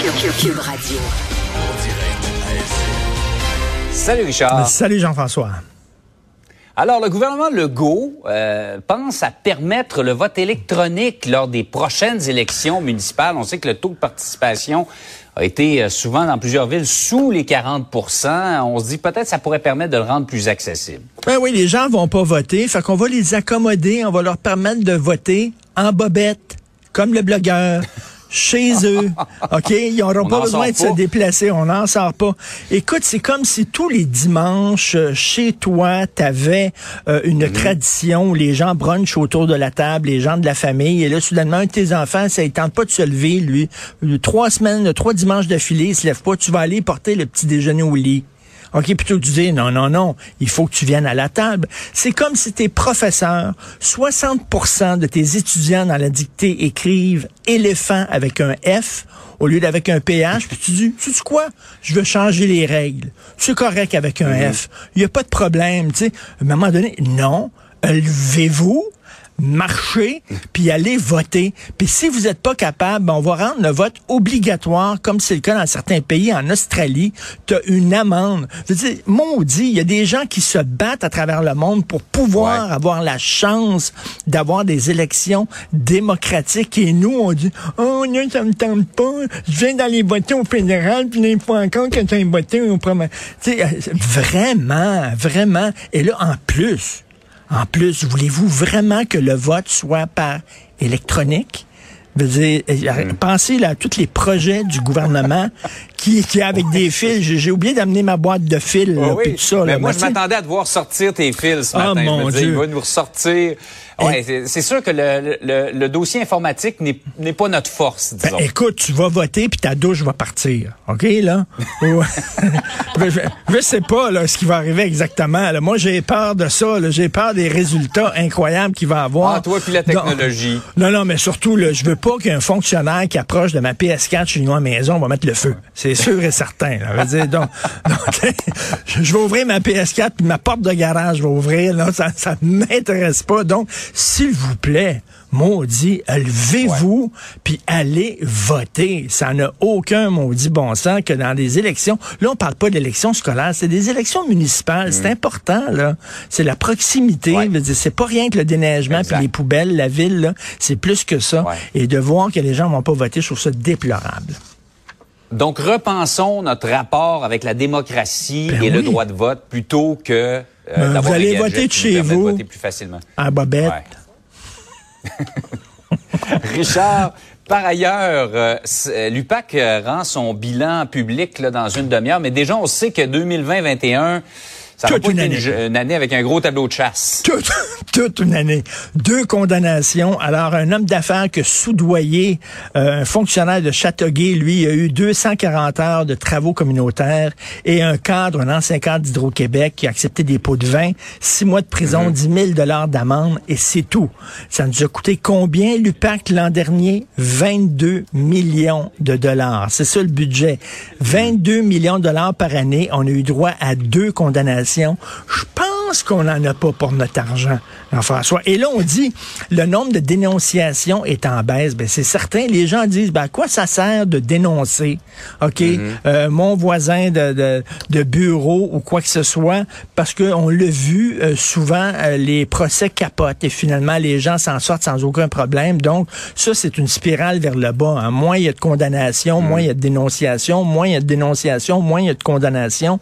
Cube Radio. Salut Richard. Salut Jean-François. Alors, le gouvernement Legault euh, pense à permettre le vote électronique lors des prochaines élections municipales. On sait que le taux de participation a été euh, souvent dans plusieurs villes sous les 40% On se dit peut-être que ça pourrait permettre de le rendre plus accessible. Ben oui, les gens vont pas voter, fait qu'on va les accommoder, on va leur permettre de voter en bobette, comme le blogueur. Chez eux. OK? Ils n'auront On pas besoin de se déplacer. On n'en sort pas. Écoute, c'est comme si tous les dimanches, euh, chez toi, tu avais une Mhm. tradition où les gens brunchent autour de la table, les gens de la famille. Et là, soudainement, un de tes enfants, ça ne tente pas de se lever, lui. Euh, Trois semaines, euh, trois dimanches d'affilée, il se lève pas. Tu vas aller porter le petit déjeuner au lit. OK, plutôt que de dire non, non, non, il faut que tu viennes à la table. C'est comme si tes professeurs, 60% de tes étudiants dans la dictée écrivent éléphant avec un F au lieu d'avec un PH, puis tu dis, tu sais quoi, je veux changer les règles. C'est correct avec un F. Il n'y a pas de problème, tu sais. À un moment donné, non, levez-vous, marchez, puis allez voter. Puis si vous n'êtes pas capable, ben, on va rendre le vote obligatoire, comme c'est le cas dans certains pays. En Australie, tu as une amende. Je veux dire, maudit, il y a des gens qui se battent à travers le monde pour pouvoir Ouais. avoir la chance d'avoir des élections démocratiques. Et nous, on dit, oh non, ça me tente pas. Je viens d'aller voter au fédéral, puis il faut encore que tu voté au premier. Tu sais, euh, vraiment, vraiment. Et là, en plus, en plus, voulez-vous vraiment que le vote soit par électronique? Je veux dire, euh, pensez là, à tous les projets du gouvernement qui, qui avec des fils. J'ai oublié d'amener ma boîte de fils, là, Ah oui. puis tout ça. Mais là. moi, Mais je m'attendais à devoir sortir tes fils ce Ah, matin. Je mon me disais, Dieu. il va nous ressortir. Ouais, c'est- c'est sûr que le, le- le dossier informatique n'est pas notre force, Ben, disons. écoute, tu vas voter puis ta douche va partir. OK, là? Ouais. je, je- sais pas là, ce qui va arriver exactement. là. Moi, j'ai peur de ça. là. J'ai peur des résultats incroyables qu'il va avoir. Ah, toi puis la Donc- technologie. non, non, mais surtout, là, je veux pas qu'un fonctionnaire qui approche de ma PS4 chez nous à la maison va mettre le feu. C'est sûr et certain. Là. Je veux dire, donc, donc, je vais ouvrir ma PS4 puis ma porte de garage va ouvrir. Là, ça, ça m'intéresse pas. Donc, s'il vous plaît, maudit, levez-vous puis allez voter. Ça n'a aucun maudit bon sens que dans des élections. Là, on parle pas d'élections scolaires, c'est des élections municipales. C'est important, là. C'est la proximité. Ouais. C'est pas rien que le déneigement puis les poubelles, la ville, là. C'est plus que ça. Ouais. Et de voir que les gens vont pas voter, je trouve ça déplorable. Donc, repensons notre rapport avec la démocratie Ben et le droit de vote plutôt que euh, Ben, d'avoir vous allez des voter de chez vous. voter plus facilement. À Bobette. Ouais. Richard, par ailleurs, euh, euh, l'UPAC euh, rend son bilan public là, dans une demi-heure, mais déjà on sait que 2020-21, ça Toute pas une année. une année avec un gros tableau de chasse. toute, toute une année. Deux condamnations. Alors, un homme d'affaires que soudoyé, euh, un fonctionnaire de Châteauguay, lui, a eu 240 heures de travaux communautaires et un cadre, un ancien cadre d'Hydro-Québec qui a accepté des pots de vin, six mois de prison, 10 000 dollars d'amende et c'est tout. Ça nous a coûté combien, l'UPAC, l'an dernier? 22 millions de dollars. C'est ça le budget. 22 millions de dollars par année. On a eu droit à deux condamnations. Je pense pense qu'on n'en a pas pour notre argent, Jean-François. Et là, on dit, le nombre de dénonciations est en baisse. Ben, c'est certain. Les gens disent, ben, à quoi ça sert de dénoncer, OK, euh, mon voisin de, de, de, bureau ou quoi que ce soit, parce qu'on l'a vu euh, souvent, euh, les procès capotent et finalement, les gens s'en sortent sans aucun problème. Donc, ça, c'est une spirale vers le bas. Hein. Moins il y a de condamnation, moins il y a de dénonciation, moins il y a de dénonciation, moins il y a de condamnation.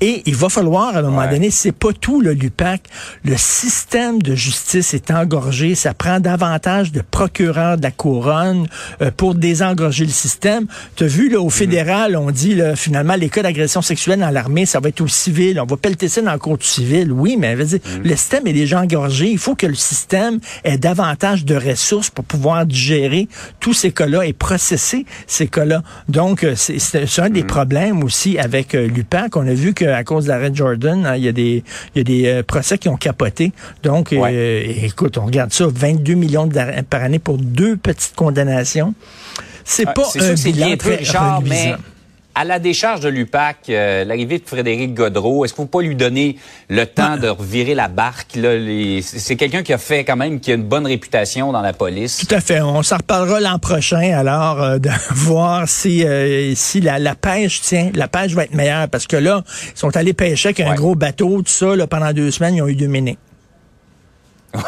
Et il va falloir, à un moment donné, c'est pas tout, le l'UPAC. Le système de justice est engorgé. Ça prend davantage de procureurs de la couronne euh, pour désengorger le système. Tu as vu, là, au fédéral, on dit, là, finalement, les cas d'agression sexuelle dans l'armée, ça va être au civil. On va pelleter ça dans le cours du civil. Oui, mais dire, le système est déjà engorgé. Il faut que le système ait davantage de ressources pour pouvoir digérer tous ces cas-là et processer ces cas-là. Donc, euh, c'est un des problèmes aussi avec euh, l'UPAC. On a vu qu'à cause de l'arrêt Jordan, hein, il y a des, il y a des euh, procès qui ont capoté. Donc, euh, écoute, on regarde ça, 22 millions par année pour deux petites condamnations. C'est pas un bilan très Richard, mais à la décharge de l'UPAC, euh, l'arrivée de Frédéric Godreau, est-ce qu'il ne faut pas lui donner le temps de revirer la barque? C'est quelqu'un qui a fait quand même, qui a une bonne réputation dans la police. Tout à fait. On s'en reparlera l'an prochain, alors, euh, de voir si, euh, si la, pêche, tiens, la pêche va être meilleure. Parce que là, ils sont allés pêcher avec un gros bateau, tout ça, là, pendant deux semaines, ils ont eu deux minutes.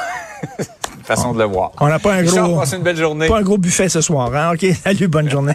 façon de le voir. On n'a pas un gros. une belle journée. Pas un gros buffet ce soir, hein? OK. Salut, bonne journée.